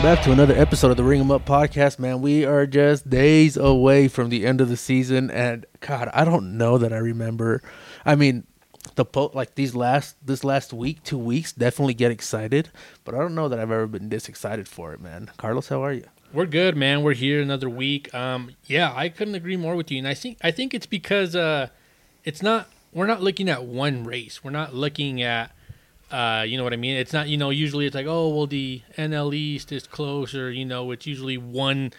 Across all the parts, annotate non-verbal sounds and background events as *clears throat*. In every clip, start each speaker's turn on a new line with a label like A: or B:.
A: Welcome back to another episode of the Ring 'em Up podcast, man. We are just days away from the end of the season, and God, I don't know that I remember. I mean, the po- like these last this last week, two weeks, definitely get excited, but I don't know that I've ever been this excited for it, man. Carlos, how are you?
B: We're good, man. We're here another week. Um, yeah, I couldn't agree more with you. And I think I think it's because uh, it's not we're not looking at one race. We're not looking at uh, you know what I mean. It's not you know usually it's like oh well the NL East is closer. You know it's usually one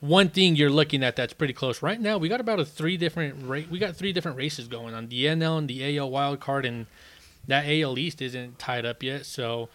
B: one thing you're looking at that's pretty close. Right now we got about a three different ra- we got three different races going on the NL and the AL wild card and that AL East isn't tied up yet. So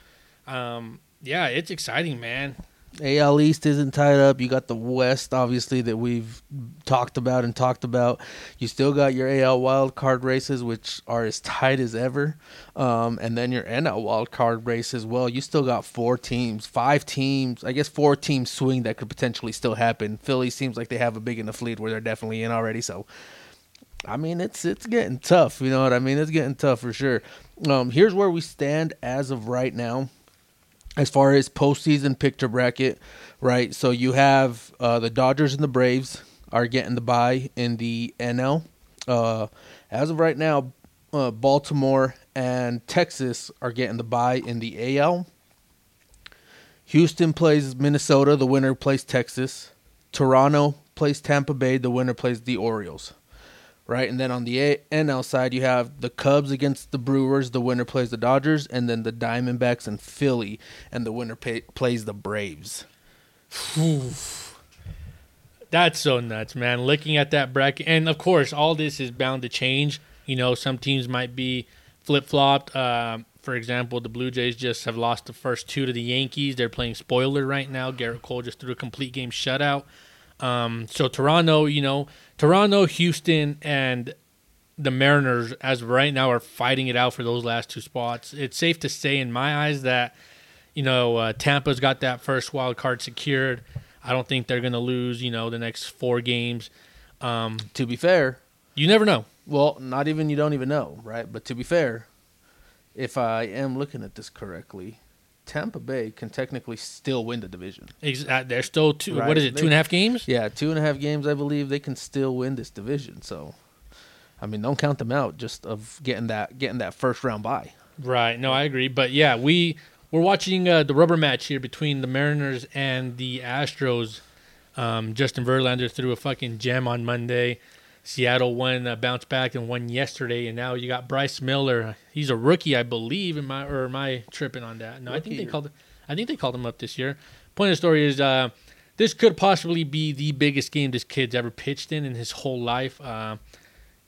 B: um, yeah, it's exciting, man.
A: AL East isn't tied up. You got the West, obviously, that we've talked about and talked about. You still got your AL wild card races, which are as tight as ever, um, and then your NL wild card race as well. You still got four teams, five teams, I guess four teams swing that could potentially still happen. Philly seems like they have a big enough lead where they're definitely in already. So, I mean, it's it's getting tough. You know what I mean? It's getting tough for sure. Um, here's where we stand as of right now as far as postseason picture bracket, right? So you have uh, the Dodgers and the Braves are getting the bye in the NL. Uh, as of right now, uh, Baltimore and Texas are getting the bye in the AL. Houston plays Minnesota, the winner plays Texas. Toronto plays Tampa Bay, the winner plays the Orioles. Right, and then on the A- NL side, you have the Cubs against the Brewers. The winner plays the Dodgers, and then the Diamondbacks and Philly, and the winner pay- plays the Braves.
B: That's so nuts, man. Looking at that bracket, and of course, all this is bound to change. You know, some teams might be flip flopped. Um, for example, the Blue Jays just have lost the first two to the Yankees. They're playing spoiler right now. Gerrit Cole just threw a complete game shutout. Um, so Toronto, you know, Toronto, Houston, and the Mariners, as of right now, are fighting it out for those last two spots. It's safe to say, in my eyes, that you know uh, Tampa's got that first wild card secured. I don't think they're going to lose, you know, the next four games. Um,
A: To be fair,
B: you never know.
A: well, not even you don't even know, right? But to be fair, if I am looking at this correctly, Tampa Bay can technically still win the division.
B: Ex- uh, They're still two.
A: Right.
B: What is it? Two and a half games.
A: Yeah, two and a half games, I believe they can still win this division. So, I mean, don't count them out just of getting that getting that first round bye.
B: Right. No, I agree. But yeah, we we're watching uh, the rubber match here between the Mariners and the Astros. Um, Justin Verlander threw a fucking gem on Monday. Seattle won, uh, bounced back and won yesterday, and now you got Bryce Miller. He's a rookie, I believe. Am I or am I tripping on that? No, I think they
A: Rookie.
B: called. I think they called him up this year. Point of the story is, uh, this could possibly be the biggest game this kid's ever pitched in in his whole life. Uh,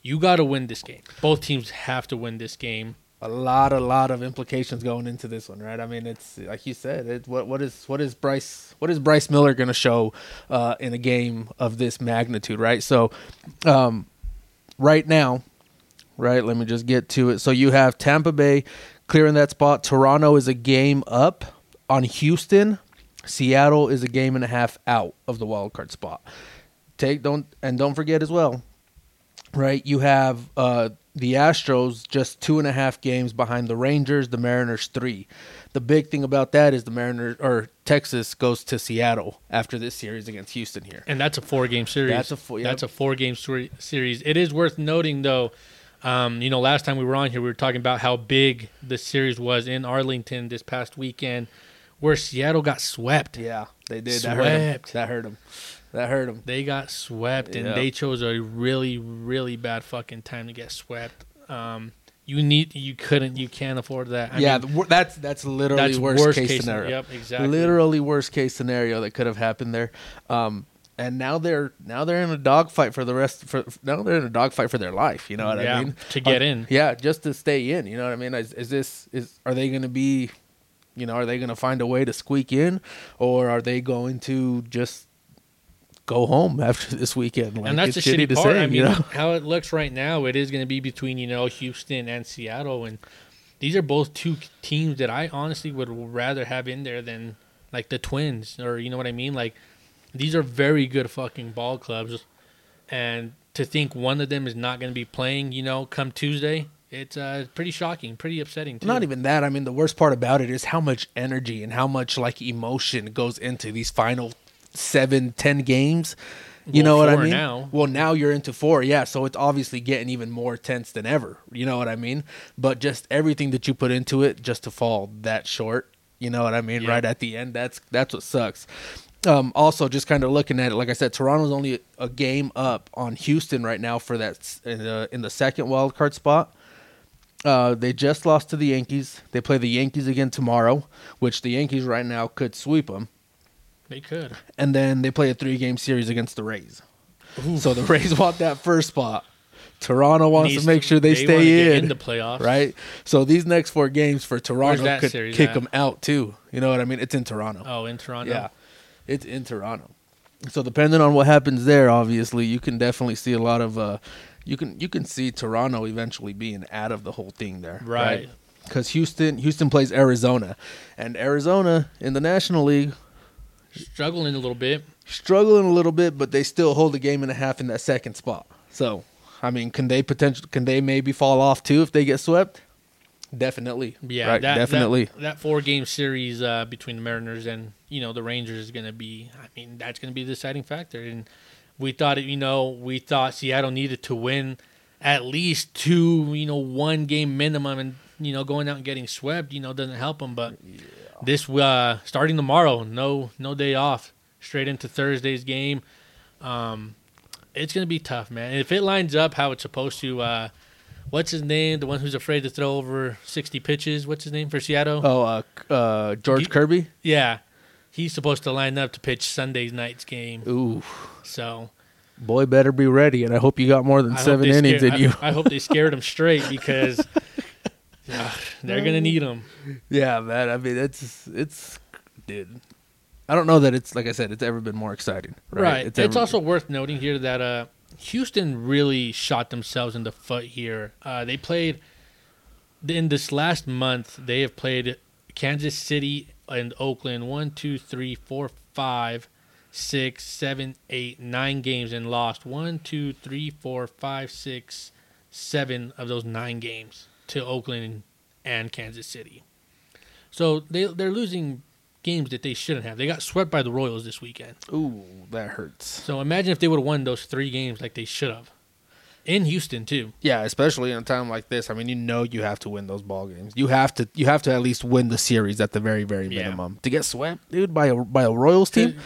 B: you got to win this game. Both teams have to win this game.
A: A lot, a lot of implications going into this one, right? I mean, it's like you said. It, what what is what is Bryce what is Bryce Miller going to show uh, in a game of this magnitude, right? So, um, right now, right? Let me just get to it. So you have Tampa Bay clearing that spot. Toronto is a game up on Houston. Seattle is a game and a half out of the wild card spot. Take don't and don't forget as well, right? You have uh, the Astros just two and a half games behind the Rangers, the Mariners three. The big thing about that is the Mariners or Texas goes to Seattle after this series against Houston here.
B: And that's a four game series.
A: That's a four- yep.
B: That's a four game seri- series. It is worth noting though. Um, you know, last time we were on here, we were talking about how big the series was in Arlington this past weekend, where Seattle got swept.
A: Yeah, they did. That hurt 'em.
B: Swept.
A: That hurt them. That hurt them.
B: They got swept, and
A: Yep.
B: they chose a really, really bad fucking time to get swept. Um, you need, you couldn't, you can't afford that. I
A: yeah,
B: mean,
A: that's that's literally
B: that's
A: worst, case, scenario.
B: Yep, exactly.
A: Literally worst case scenario that could have happened there. Um, and now they're now they're in a dogfight for the rest. For now they're in a dogfight for their life. You know what
B: Yeah,
A: I mean?
B: to get
A: Are-
B: in.
A: Yeah, just to stay in. You know what I mean? Is, is this is are they going to be? You know, are they going to find a way to squeak in, or are they going to just go home *laughs* after this weekend? Like,
B: and that's the
A: shitty
B: shitty part. I mean,
A: you know? *laughs*
B: how it looks right now, it is going to be between you know Houston and Seattle, and these are both two teams that I honestly would rather have in there than like the Twins, or you know what I mean. Like these are very good fucking ball clubs, and to think one of them is not going to be playing, you know, come Tuesday, It's uh, pretty shocking, pretty upsetting too.
A: Not even that. I mean, the worst part about it is how much energy and how much like emotion goes into these final seven, ten games. You
B: Well,
A: know what I mean?
B: now.
A: Well, now you're into four, yeah. So it's obviously getting even more tense than ever. You know what I mean? But just everything that you put into it, just to fall that short. You know what I mean?
B: Yeah.
A: Right at the end, that's that's what sucks. Um, also, just kind of looking at it, like I said, Toronto's only a game up on Houston right now for that in the, in the second wild card spot. Uh, they just lost to the Yankees. They play the Yankees again tomorrow, which the Yankees right now could sweep them.
B: They could.
A: And then they play a three game series against the Rays. So the Rays *laughs* want that first spot. Toronto wants
B: Needs
A: to make sure they,
B: wanna
A: stay
B: get
A: in,
B: in the playoffs,
A: right? So these next four games for Toronto could kick
B: at?
A: them out too. You know what I mean? It's in Toronto.
B: Oh, in Toronto.
A: Yeah, it's in Toronto. So depending on what happens there, obviously you can definitely see a lot of. Uh, you can you can see Toronto eventually being out of the whole thing there,
B: Right.
A: Because Houston Houston plays Arizona, and Arizona in the National League
B: Struggling a little bit.
A: struggling a little bit, but they still hold a game and a half in that second spot. So I mean, can they potentially can they maybe fall off too if they get swept? Definitely,
B: Yeah,
A: right?
B: that,
A: definitely.
B: That, that four game series uh, between the Mariners and you know the Rangers is going to be. I mean, that's going to be the deciding factor. And we thought, it, you know, we thought Seattle needed to win at least two, you know, one game minimum, and you know, going out and getting swept, you know, doesn't help them. But this uh, starting tomorrow, no, no day off, straight into Thursday's game. Um, it's going to be tough, man. And if it lines up how it's supposed to. Uh, What's his name? The one who's afraid to throw over sixty pitches. What's his name for Seattle?
A: Oh, uh, uh, George Kirby.
B: Yeah, he's supposed to line up to pitch Sunday's night's game.
A: Ooh,
B: So
A: boy, better be ready. And I hope you got more than
B: I
A: seven innings
B: scare-
A: in you.
B: I, I hope they *laughs* scared him straight because ugh, they're gonna need him.
A: Yeah, man. I mean, it's it's, dude. I don't know that it's like I said. It's ever been more exciting, right?
B: Right. It's,
A: ever-
B: also worth noting here that uh, Houston really shot themselves in the foot here. Uh, they played in this last month. They have played Kansas City and Oakland one, two, three, four, five, six, seven, eight, nine games and lost one, two, three, four, five, six, seven of those nine games to Oakland and Kansas City. So they they're losing games that they shouldn't have. They got swept by the Royals this weekend.
A: Ooh, that hurts.
B: So imagine if they would have won those three games like they should have. In Houston too.
A: Yeah, especially in a time like this. I mean, you know, you have to win those ball games. You have to. You have to at least win the series at the very, very
B: Yeah.
A: minimum to get swept, dude, by a by a Royals team.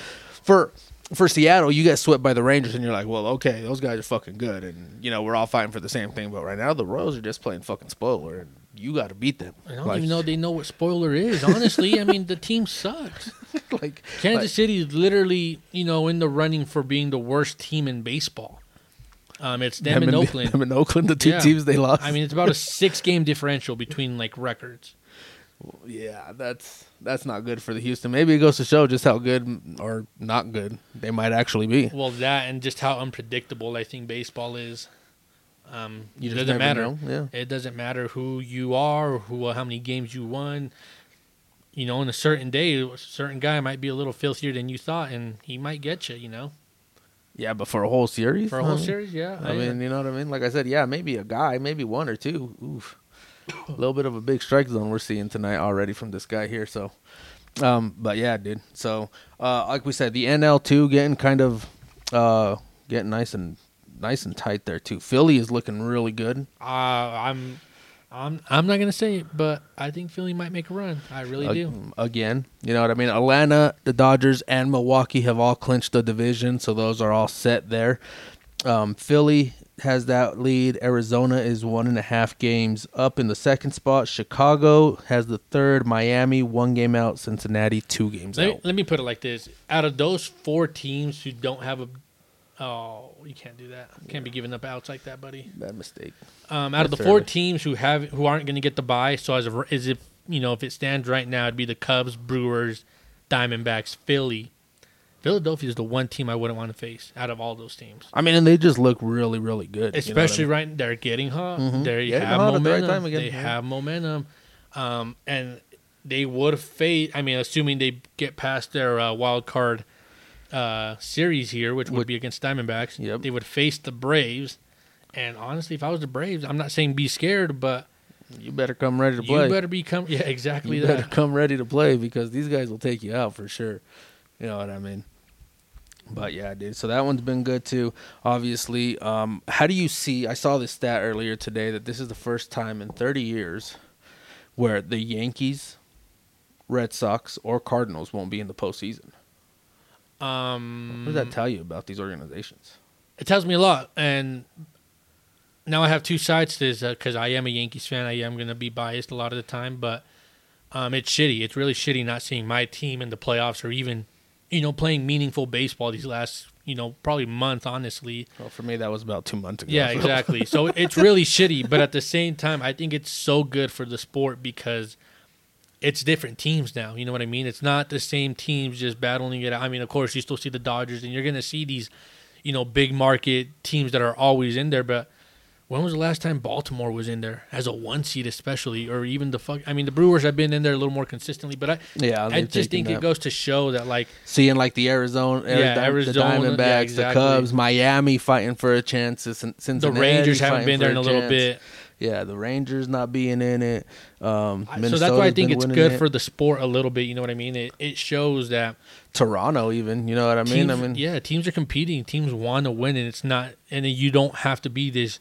A: For for Seattle, you get swept by the Rangers, and you're like, well, okay, those guys are fucking good, and you know we're all fighting for the same thing. But right now, the Royals are just playing fucking spoiler, and you got to beat them.
B: I don't
A: Like-
B: even know they know what spoiler is. Honestly, I mean the team sucks. *laughs*
A: like
B: Kansas
A: like-
B: City is literally, you know, in the running for being the worst team in baseball. Um, it's them, and
A: in-
B: Oakland.
A: Them in Oakland, the two
B: Yeah.
A: teams they lost.
B: I mean, it's about a *laughs* six game differential between like records.
A: yeah, that's that's not good for the Houston. Maybe it goes to show just how good or not good they might actually be.
B: Well, that and just how unpredictable I think baseball is. Um,
A: You
B: it doesn't matter.
A: yeah.
B: It doesn't matter who you are or who how many games you won. You know, in a certain day, a certain guy might be a little filthier than you thought, and he might get you. You know,
A: Yeah, but for a whole series,
B: for a whole
A: I mean-
B: series, yeah.
A: I mean, you know what I mean? Like I said, yeah, maybe a guy, maybe one or two. Oof. A *coughs* little bit of a big strike zone we're seeing tonight already from this guy here. So, um, but yeah, dude. So, uh, like we said, the NL two getting kind of, uh, getting nice and nice and tight there too. Philly is looking really good.
B: uh, I'm, I'm, I'm not gonna say it, but I think Philly might make a run. I really do.
A: Again, you know what I mean? Atlanta, the Dodgers, and Milwaukee have all clinched the division, so those are all set there. Um, Philly has that lead. Arizona is one and a half games up in the second spot. Chicago has the third. Miami one game out. Cincinnati two games
B: Let,
A: out.
B: let me put it like this: out of those four teams who don't have a, oh, you can't do that. Can't be giving up outs like that, buddy.
A: Bad mistake.
B: Um, out of the four
A: early.
B: teams who have who aren't going to get the bye, so as of, as if you know if it stands right now, it'd be the Cubs, Brewers, Diamondbacks, Philly. Philadelphia is the one team I wouldn't want to face out of all those teams.
A: I mean, and they just look really, really good. you know I
B: Especially
A: mean?
B: right, they're getting hot.
A: Mhm.
B: They have
A: at the right
B: momentum.
A: time again,
B: They
A: yeah.
B: have momentum, um, and they would face. I mean, assuming they get past their uh, wild card uh, series here, which would
A: Would-
B: be against Diamondbacks.
A: Yep.
B: They would face the Braves, And honestly, if I was the Braves, I'm not saying be scared, but
A: You better come ready to play.
B: you better become *laughs* yeah exactly
A: you better
B: that.
A: come ready to play because these guys will take you out for sure. You know what I mean? But yeah, dude. So that one's been good too. Obviously, um, how do you see? I saw this stat earlier today that this is the first time in 30 years where the Yankees, Red Sox, or Cardinals won't be in the postseason.
B: Um,
A: What does that tell you about these organizations?
B: it tells me a lot and now i have two sides to this because i am a yankees fan i am going to be biased a lot of the time but um, it's shitty it's really shitty not seeing my team in the playoffs or even you know playing meaningful baseball these last you know probably month honestly.
A: Well, for me, that was about two months ago.
B: yeah
A: so-
B: exactly. So *laughs* it's really shitty but at the same time i think it's so good for the sport because it's different teams now you know what i mean? It's not the same teams just battling it out. I mean of course you still see the dodgers and you're going to see these you know big market teams that are always in there but when was the last time baltimore was in there as a one seed especially or even the fuck i mean the brewers have been in there a little more consistently but i
A: Yeah,
B: i just think it goes to show that like
A: seeing like the Arizona,
B: Yeah, Arizona,
A: the
B: yeah,
A: Diamondbacks,
B: exactly.
A: the Cubs, Miami fighting for a chance. Cin-
B: the rangers haven't been there in a little bit
A: Yeah, the Rangers not being in it. Um,
B: so that's why i think it's good
A: it.
B: for the sport a little bit you know what i mean it, it shows that
A: Toronto. Even you know what I mean?
B: teams,
A: I mean,
B: yeah, teams are competing. Teams want to win, and it's not, and you don't have to be this.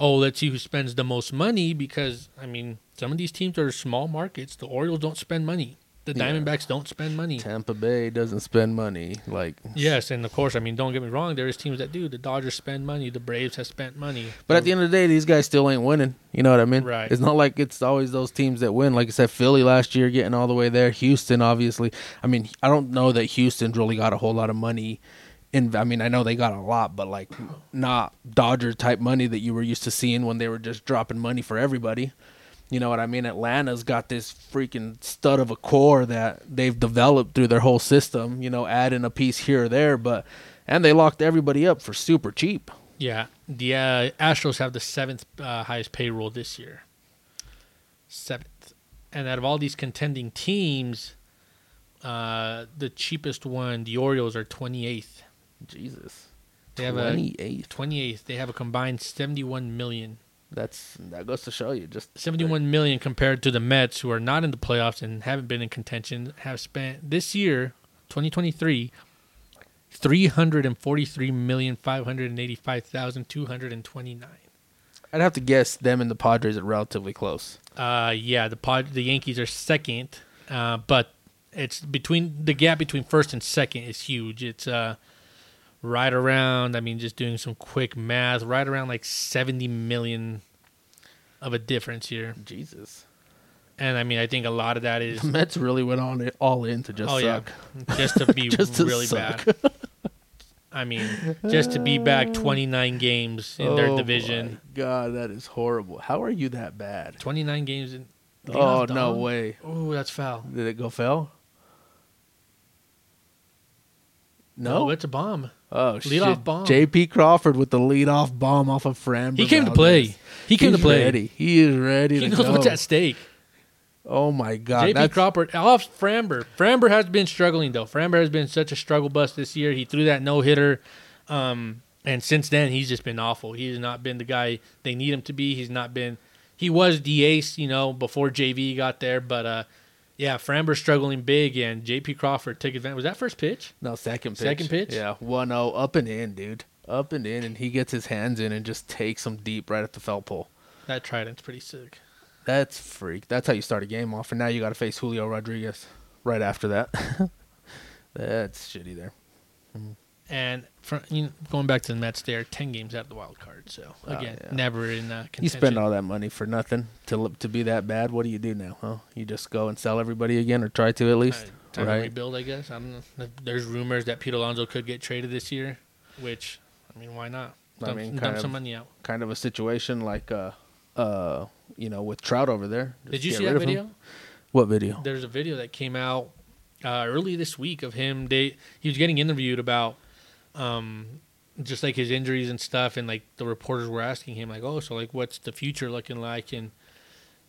B: Oh, let's see who spends the most money because I mean, some of these teams are small markets. The Orioles don't spend money. The
A: Yeah.
B: Diamondbacks don't spend money.
A: Tampa Bay doesn't spend money. Like,
B: Yes, and of course, I mean, don't get me wrong. There is teams that do. The Dodgers spend money. The Braves have spent money.
A: but at the end of the day, these guys still ain't winning. You know what I mean?
B: Right.
A: It's not like it's always those teams that win. Like I said, Philly last year getting all the way there. Houston, obviously. I mean, I don't know that Houston's really got a whole lot of money. In, I mean, I know they got a lot, but like not Dodger type money that you were used to seeing when they were just dropping money for everybody. You know what I mean? Atlanta's got this freaking stud of a core that they've developed through their whole system. You know, adding a piece here or there, but and they locked everybody up for super cheap.
B: Yeah, the uh, Astros have the seventh uh, highest payroll this year. Seventh, and out of all these contending teams, uh, the cheapest one, the Orioles, are twenty eighth.
A: Jesus,
B: They have a
A: twenty eight.
B: 28th. They have a combined 71 million.
A: That's that goes to show you just
B: 71 million compared to the Mets, who are not in the playoffs and haven't been in contention, have spent this year, 2023, 343 million 585,229.
A: I'd have to guess them and the Padres are relatively close.
B: Uh, yeah, the pod, the Yankees are second, uh, but it's between the gap between first and second is huge. It's uh, right around. I mean, just doing some quick math, right around like 70 million of a difference here.
A: Jesus,
B: And I mean, I think a lot of that is
A: the Mets really went on it all in to just
B: oh
A: suck.
B: yeah, just to be *laughs*
A: Just to
B: really
A: suck.
B: bad. I mean, just to be back *laughs* 29 games in their
A: Oh
B: division,
A: my God, that is horrible. How are you that bad?
B: 29 games in.
A: Oh no way!
B: Oh, that's foul.
A: Did it go foul? No.
B: No, it's a bomb.
A: oh
B: lead
A: shit!
B: off bomb.
A: J.P. Crawford with the leadoff bomb off of Fran.
B: He came to play. He came
A: He's
B: to play.
A: Ready. He is ready
B: He
A: to
B: knows
A: go.
B: what's at stake.
A: Oh my God!
B: JP
A: that's-
B: Crawford off Framber. Framber has been struggling though. Framber has been such a struggle bus this year. He threw that no hitter, um, and since then he's just been awful. He has not been the guy they need him to be. He's not been. He was the ace, you know, before JV got there, but uh, yeah, Framber struggling big, and JP Crawford took advantage. Was that first pitch?
A: No, second pitch.
B: Second pitch?
A: Yeah, 1-0, up and in, dude. Up and in, and he gets his hands in and just takes them deep right at the foul pole.
B: That trident's pretty sick.
A: That's freak. That's how you start a game off. And now you got to face Julio Rodriguez right after that. *laughs* That's shitty there. Hmm.
B: And for, you know, going back to the Mets, they're ten games out of the wild card. So
A: Oh,
B: again,
A: yeah.
B: never in uh, contention.
A: You spend all that money for nothing to to be that bad. What do you do now, huh? You just go and sell everybody again, or try to at least,
B: Uh, time to
A: right?
B: rebuild, I guess. I don't know. There's rumors that Pete Alonso could get traded this year, which I mean, why not?
A: I
B: Dump,
A: mean,
B: dump
A: kind
B: some
A: of-
B: money out.
A: Kind of a situation like, uh, uh, you know, with Trout over there. Just
B: Did you see that
A: of him.
B: video?
A: What video?
B: There's a video that came out uh, early this week of him. They he was getting interviewed about um, just like his injuries and stuff, and like the reporters were asking him like, "Oh, so like what's the future looking like?" And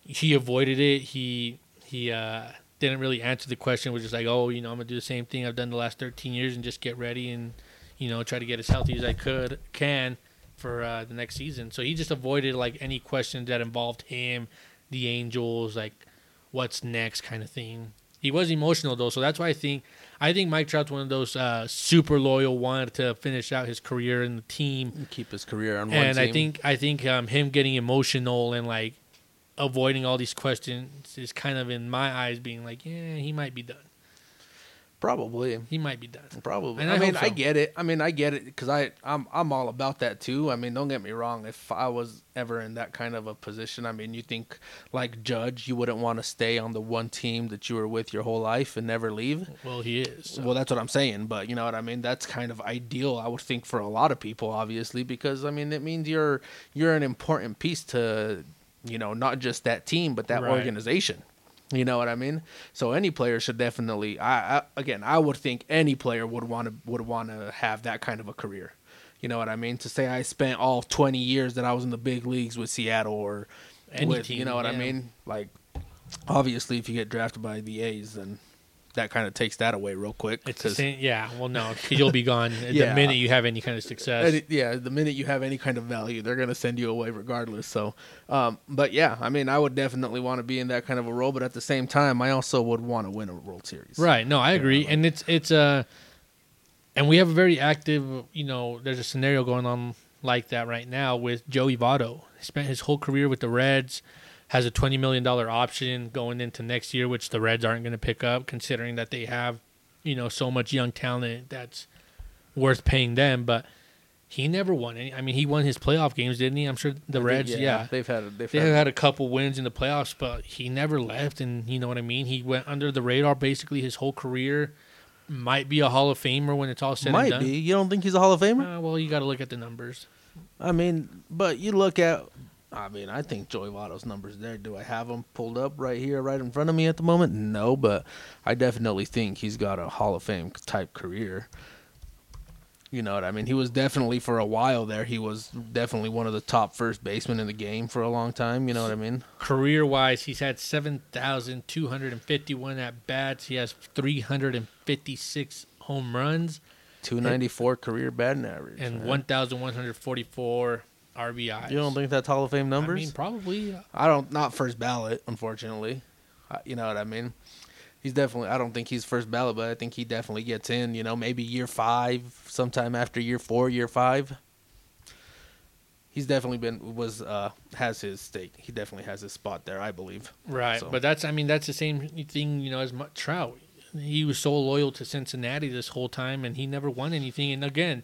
B: he avoided it. He he uh, didn't really answer the question. Was just like, "Oh, you know, I'm gonna do the same thing I've done the last 13 years and just get ready and you know try to get as healthy as I could can." for uh, the next season. So he just avoided like any questions that involved him, the Angels, like what's next kind of thing. He was emotional though, so that's why I think I think Mike Trout's one of those uh, super loyal, wanted to finish out his career in the team, and
A: Keep his career on one
B: and I think I think um, him getting emotional and like avoiding all these questions is kind of in my eyes being like, yeah, he might be done.
A: Probably.
B: He might be done.
A: Probably.
B: And
A: I,
B: I
A: mean,
B: hope
A: I get it. I mean, I get it because I I'm I'm all about that too. I mean, don't get me wrong. If I was ever in that kind of a position, I mean, you think like Judge, you wouldn't want to stay on the one team that you were with your whole life and never leave.
B: Well, he is. so.
A: Well, that's what I'm saying. But you know what I mean. That's kind of ideal, I would think, for a lot of people, obviously, because I mean, it means you're you're an important piece to, you know, not just that team, but that
B: Right.
A: organization. You know what I mean? So any player should definitely. I, I again, I would think any player would want to would want to have that kind of a career. You know what I mean? To say I spent all 20 years that I was in the big leagues with Seattle or
B: Any
A: with,
B: team,
A: you know what I mean? Like, obviously, if you get drafted by the A's, then that kind of takes that away real quick.
B: It's the same. Yeah. Well, no, 'cause you'll be gone *laughs*
A: Yeah.
B: the minute you have any kind of success.
A: It- yeah, the minute you have any kind of value, they're gonna send you away regardless. So, um, but yeah, I mean, I would definitely want to be in that kind of a role, but at the same time, I also would want to win a World Series.
B: Right. No, I agree,
A: like-
B: and it's it's uh, and we have a very active. You know, there's a scenario going on like that right now with Joey Votto. He spent his whole career with the Reds, has a twenty million dollar option going into next year, which the Reds aren't going to pick up, considering that they have, you know, so much young talent that's worth paying them. But he never won any. I mean, he won his playoff games, didn't he? I'm sure the Reds. yeah
A: they've had they've
B: they
A: had,
B: had a couple wins in the playoffs, but he never left, and you know what I mean. He went under the radar basically his whole career. Might be a Hall of Famer when it's all said and
A: might
B: done.
A: be. You don't think he's a Hall of Famer?
B: Uh, well, you got to look at the numbers.
A: I mean, but you look at. I mean, I think Joey Votto's numbers there. Do I have them pulled up right here, right in front of me at the moment? No, but I definitely think he's got a Hall of Fame type career. You know what I mean? He was definitely for a while there. He was definitely one of the top first basemen in the game for a long time. You know what I mean?
B: Career wise, he's had seven thousand two hundred and fifty-one at bats. He has three hundred and fifty-six home runs
A: Two ninety four career batting average
B: and one thousand one hundred forty-four RBIs.
A: You don't think that's Hall of Fame numbers?
B: I mean, probably.
A: I don't. Not first ballot, unfortunately. Uh, you know what I mean? He's definitely. I don't think he's first ballot, but I think he definitely gets in. You know, maybe year five, sometime after year four, year five. He's definitely been was uh has his stake. He definitely has his spot there, I believe.
B: Right,
A: So-
B: but that's I mean that's the same thing you know as Mu- Trout. He was so loyal to Cincinnati this whole time, and he never won anything. And again,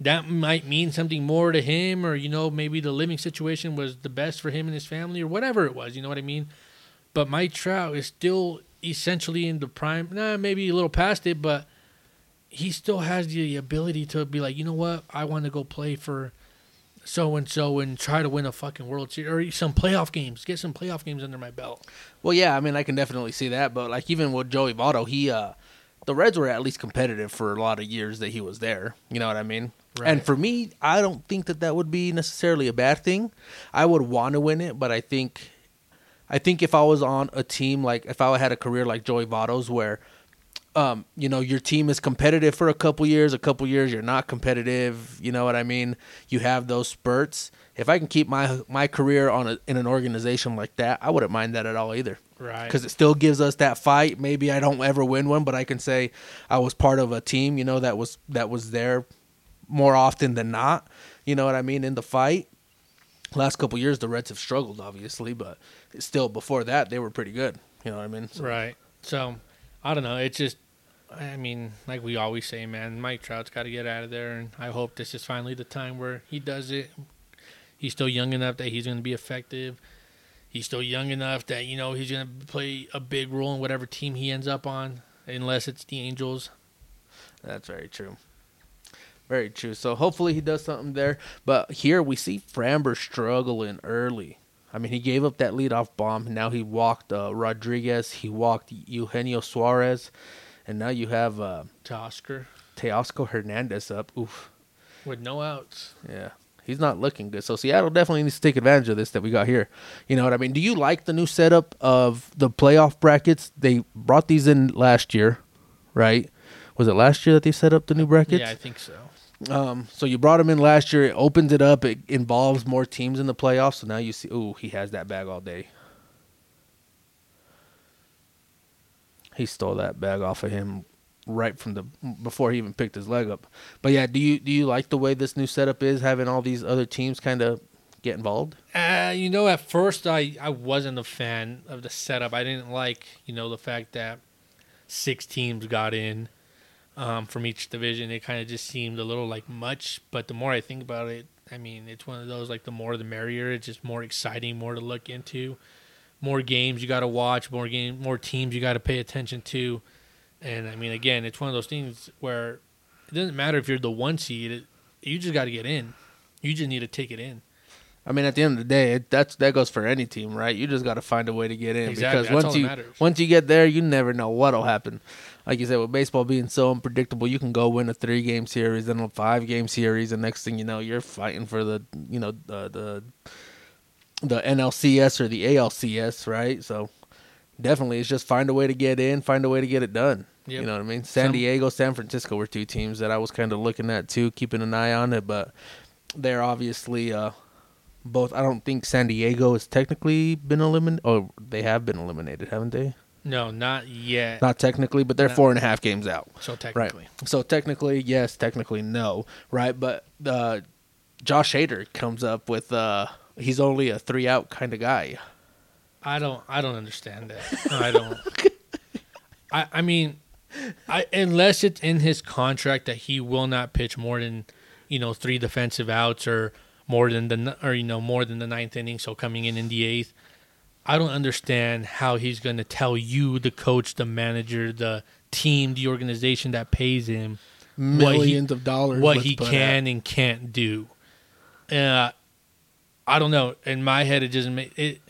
B: that might mean something more to him, or you know maybe the living situation was the best for him and his family, or whatever it was. You know what I mean? But Mike Trout is still essentially in the prime. Nah, maybe a little past it, but he still has the ability to be like, you know what, I want to go play for so and so and try to win a fucking World Series or some playoff games. Get some playoff games under my belt.
A: Well, yeah, I mean, I can definitely see that, but like even with Joey Votto, he uh the Reds were at least competitive for a lot of years that he was there. You know what I mean? And for me, I don't think that that would be necessarily a bad thing. I would want to win it, but I think I think if I was on a team like if I had a career like Joey Votto's where um, you know, your team is competitive for a couple years, a couple years you're not competitive, you know what I mean? You have those spurts. If I can keep my my career on a, in an organization like that, I wouldn't mind that at all either
B: Right.
A: because it still gives us that fight. Maybe I don't ever win one, but I can say I was part of a team, you know, that was that was there more often than not. You know what I mean in the fight. Last couple years, the Reds have struggled, obviously, but still before that, they were pretty good. You know what I mean? So-
B: Right. So, I don't know. It's just, I mean, like we always say, man, Mike Trout's got to get out of there, and I hope this is finally the time where he does it. He's still young enough that he's going to be effective. He's still young enough that you know he's going to play a big role in whatever team he ends up on, unless it's the Angels.
A: That's very true. Very true. So hopefully he does something there. But here we see Framber struggling early. I mean, he gave up that leadoff bomb. Now he walked uh, Rodriguez. He walked Eugenio Suarez. And now you have uh,
B: To Oscar
A: Teoscar Hernandez up. Oof.
B: with no outs.
A: Yeah. He's not looking good. So Seattle definitely needs to take advantage of this that we got here. You know what I mean? Do you like the new setup of the playoff brackets? They brought these in last year, right? Was it last year that they set up the new brackets?
B: Yeah, I think so.
A: Um, so you brought them in last year. It opens it up. It involves more teams in the playoffs. So now you see, oh, he has that bag all day. He stole that bag off of him right from the before he even picked his leg up. But yeah, do you do you like the way this new setup is having all these other teams kind of get involved?
B: Uh, you know, at first I I wasn't a fan of the setup. I didn't like you know the fact that six teams got in um, from each division. It kind of just seemed a little like much. But the more I think about it, I mean, it's one of those like the more the merrier. It's just more exciting, more to look into, more games you got to watch, more game, more teams you got to pay attention to. And I mean, again, it's one of those things where it doesn't matter if you're the one seed. It, you just got to get in. You just need to take it in.
A: I mean, at the end of the day, it, that's that goes for any team, right? You just got to find a way to get in
B: Exactly,
A: because
B: that's
A: once you
B: matters.
A: once you get there, you never know what'll happen. Like you said, with baseball being so unpredictable, you can go win a three game series, then a five game series, and next thing you know, you're fighting for the you know the the the NLCS or the ALCS, right? So definitely, it's just find a way to get in, find a way to get it done.
B: Yep.
A: You know what I mean? San Diego, San Francisco were two teams that I was kind of looking at too, keeping an eye on it, but they're obviously uh, both. I don't think San Diego has technically been eliminated. Oh, they have been eliminated, haven't they?
B: No, not yet.
A: Not technically, but they're four and a half games out.
B: so
A: Right.
B: technically,
A: So technically, yes. Technically, no. Right. But uh, Josh Hader comes up with uh, he's only a three out kind of guy.
B: I don't. I don't understand that. I don't. *laughs* I. I mean, I unless it's in his contract that he will not pitch more than, you know, three defensive outs or more than the or you know more than the ninth inning. So coming in in the eighth, I don't understand how he's going to tell you, the coach, the manager, the team, the organization that pays him, What he-
A: Millions of dollars.
B: what he can
A: out.
B: and can't do. Uh, I don't know. In my head, it doesn't make it.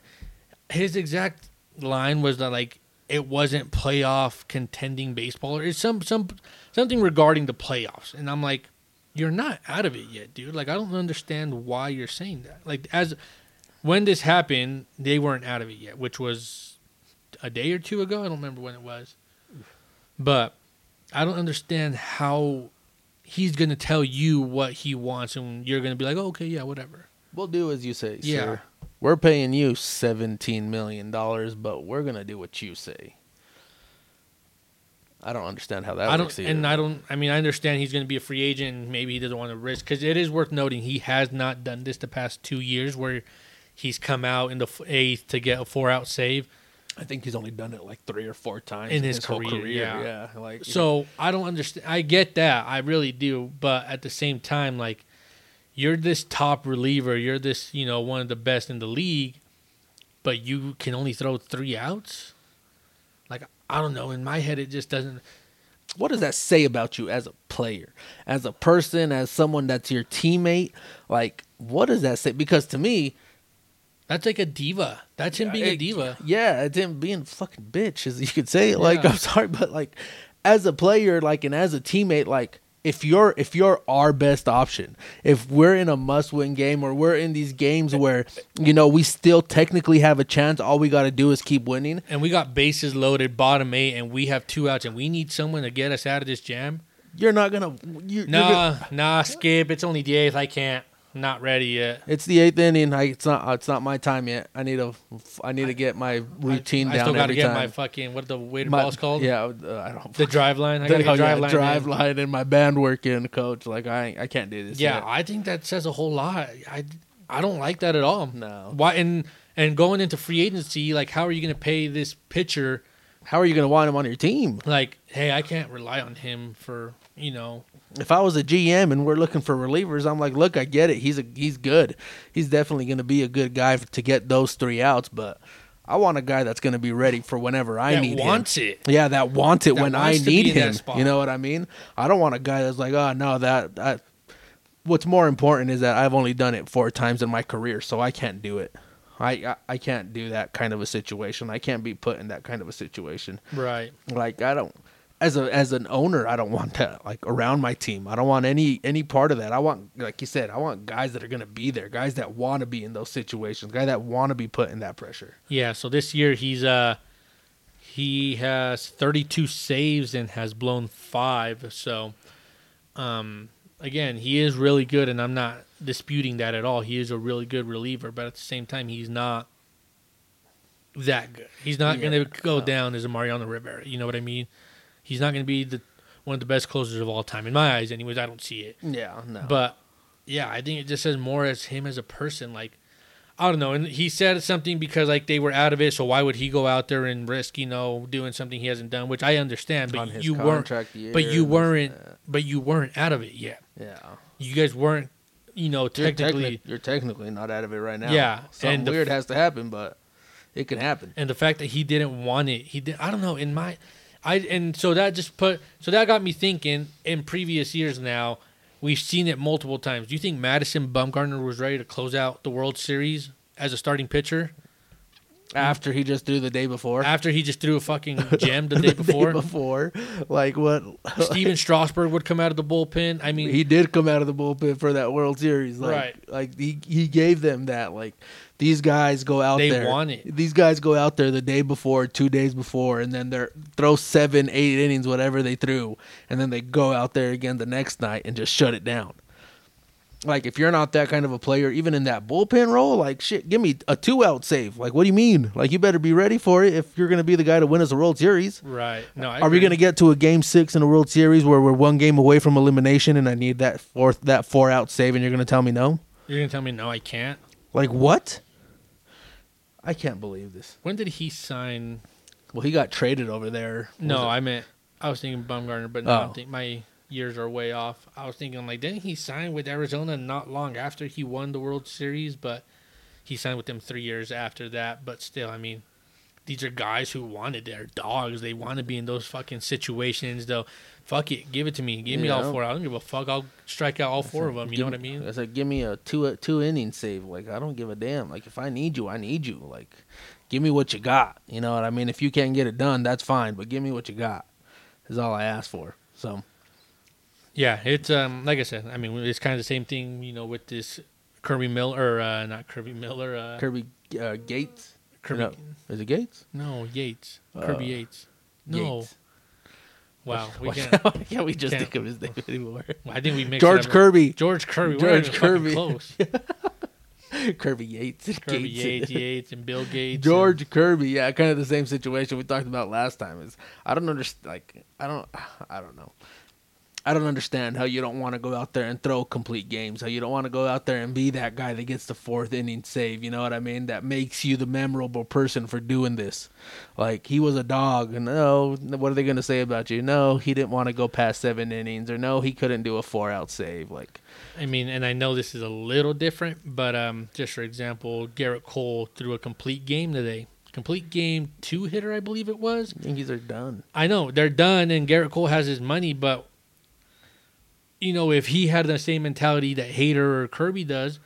B: His exact line was that like it wasn't playoff contending baseball or it's some some something regarding the playoffs, and I'm like, you're not out of it yet, dude. Like I don't understand why you're saying that. Like as when this happened, they weren't out of it yet, which was a day or two ago. I don't remember when it was, but I don't understand how he's gonna tell you what he wants, and you're gonna be like, oh, okay, yeah, whatever.
A: We'll do as you say.
B: Yeah.
A: Sir. We're paying you seventeen million dollars, but we're gonna do what you say. I don't understand how that
B: I
A: works
B: don't,
A: either.
B: and I don't. I mean, I understand he's gonna be a free agent, and maybe he doesn't want to risk because it is worth noting he has not done this the past two years where he's come out in the eighth to get a four out save.
A: I think he's only done it like three or four times
B: In his
A: whole
B: career,
A: career.
B: yeah.
A: Yeah, like
B: So I don't understand. I get that. I really do. But at the same time, like you're this top reliever, you're this, you know, one of the best in the league, but you can only throw three outs. Like I don't know. In my head, it just doesn't.
A: what does that say about you as a player, as a person, as someone that's your teammate? Like, what does that say? Because to me,
B: That's like a diva. That's him being a diva.
A: Yeah, it's him being a fucking bitch, as you could say. Like,
B: Yeah.
A: I'm *laughs* sorry, but like, as a player, like, and as a teammate, like, if you're if you're our best option, if we're in a must-win game or we're in these games where you know we still technically have a chance, all we got to do is keep winning.
B: And we got bases loaded, bottom eight, and we have two outs, and we need someone to get us out of this jam.
A: You're not gonna. You,
B: Nah,
A: gonna-
B: nah, skip. It's only the eighth. I can't. Not ready yet.
A: It's the eighth inning. I, it's not. It's not my time yet. I need to. I need to get my routine
B: I, I
A: down
B: still gotta get
A: time.
B: my fucking what the weighted
A: My-
B: ball's called.
A: Yeah, uh, I don't.
B: The Driveline. I
A: the
B: gotta get Driveline.
A: drive
B: in.
A: line and my band working, coach. Like I, I can't do this.
B: Yeah,
A: yet.
B: I think that says a whole lot. I, I don't like that at all.
A: No.
B: Why and and going into free agency, like how are you gonna pay this pitcher?
A: How are you gonna want him on your team?
B: Like, hey, I can't rely on him for you know.
A: If I was a GM and we're looking for relievers, I'm like, look, I get it. He's a he's good. He's definitely gonna be a good guy to get those three outs. But I want a guy that's gonna be ready for whenever I
B: that
A: need him.
B: wants it.
A: Yeah, that wants it
B: That
A: when I
B: wants to be
A: need him. You know what I mean? I don't want a guy that's like, oh no, that, that. What's more important is that I've only done it four times in my career, so I can't do it. I, I I can't do that kind of a situation. I can't be put in that kind of a situation.
B: Right.
A: Like I don't, as a as an owner, I don't want that like around my team. I don't want any any part of that. I want, like you said, I want guys that are gonna be there, guys that want to be in those situations, guys that want to be put in that pressure.
B: Yeah. So this year he's uh he has 32 saves and has blown five. So um again, he is really good, and I'm not disputing that at all. He is a really good reliever, but at the same time, he's not that good. He's not
A: Yeah,
B: going to go
A: no.
B: down as a Mariano Rivera. You know what I mean? He's not going to be the one of the best closers of all time in my eyes. Anyways, I don't see it.
A: Yeah, no.
B: But yeah, I think it just says more as him as a person. Like I don't know, and he said something because like they were out of it. So why would he go out there and risk you know doing something he hasn't done? Which I understand,
A: on
B: but
A: his
B: you weren't. but you weren't-
A: that.
B: But you weren't out of it yet.
A: Yeah.
B: You guys weren't. You know,
A: You're,
B: technically.
A: you're technically not out of it right now.
B: Yeah,
A: Something
B: and
A: weird
B: f-
A: has to happen, but it can happen.
B: and the fact that he didn't want it he did i don't know in my i and so that just put so that got me thinking in previous years now we've seen it multiple times. Do you think madison bumgarner was ready to close out the world series as a starting pitcher
A: After he just threw the day before.
B: after he just threw a fucking *laughs* gem the day before
A: before, like what?
B: stephen *laughs* strasburg would come out of the bullpen i mean
A: he did come out of the bullpen for that World Series. Like,
B: Right.
A: Like he he gave them that. Like these guys go out
B: They
A: there.
B: want it.
A: These guys go out there the day before, two days before, and then they're throw seven, eight innings, whatever they threw, and then they go out there again the next night and just shut it down. Like if you're not that kind of a player, even in that bullpen role, like shit, give me a two out save. Like what do you mean? Like you better be ready for it if you're gonna be the guy to win us a World Series.
B: right no I
A: Are we going to get to a game six in a World Series where we're one game away from elimination and I need that fourth that four out save and you're going to tell me no?
B: you're gonna tell me no i can't
A: Like what? I can't believe this.
B: when did he sign
A: Well, he got traded over there.
B: No, I meant I was thinking Bumgarner, but no, oh. I
A: Oh.
B: think my years are way off. I was thinking like, didn't he sign with Arizona not long after he won the World Series? But he signed with them three years after that. But still, I mean, these are guys who wanted their dogs. They want to be in those fucking situations. Though, fuck it, give it to me, give me all four. I don't give a fuck. I'll strike out all four of them. You know what I mean?
A: I said, give me a two two inning save. Like I don't give a damn. Like if I need you, I need you. Like give me what you got. You know what I mean? If you can't get it done, that's fine. But give me what you got. Is all I ask for. So
B: Yeah, it's um like I said. I mean, it's kind of the same thing. You know, with this Kirby Miller or uh, not Kirby Miller. Uh,
A: Kirby uh, Gates.
B: Kirby.
A: No. Is it Gates?
B: No, Yates.
A: Uh,
B: Kirby Yates. No.
A: Gates.
B: Wow. We *laughs* can't.
A: why can't we just
B: can't-
A: think of his name anymore?
B: I think we mixed
A: George. Kirby.
B: George Kirby.
A: George Kirby.
B: Close. *laughs*
A: Kirby Yates. and
B: Kirby
A: Gates.
B: Yates, Yates, and Bill Gates.
A: George Kirby. Yeah, kind of the same situation we talked about last time. Is I don't understand. Like I don't. *sighs* I don't know. I don't understand how you don't want to go out there and throw complete games. How you don't want to go out there and be that guy that gets the fourth inning save. You know what I mean? That makes you the memorable person for doing this. Like he was a dog. and No, what are they going to say about you? No, he didn't want to go past seven innings, or no, he couldn't do a four out save. Like
B: I mean, and I know this is a little different, but um, just for example, Gerrit Cole threw a complete game today. Complete game two hitter, I believe it was.
A: Yankees are done.
B: I know they're done, and Gerrit Cole has his money, but you know, if he had the same mentality that Hader or Kirby does,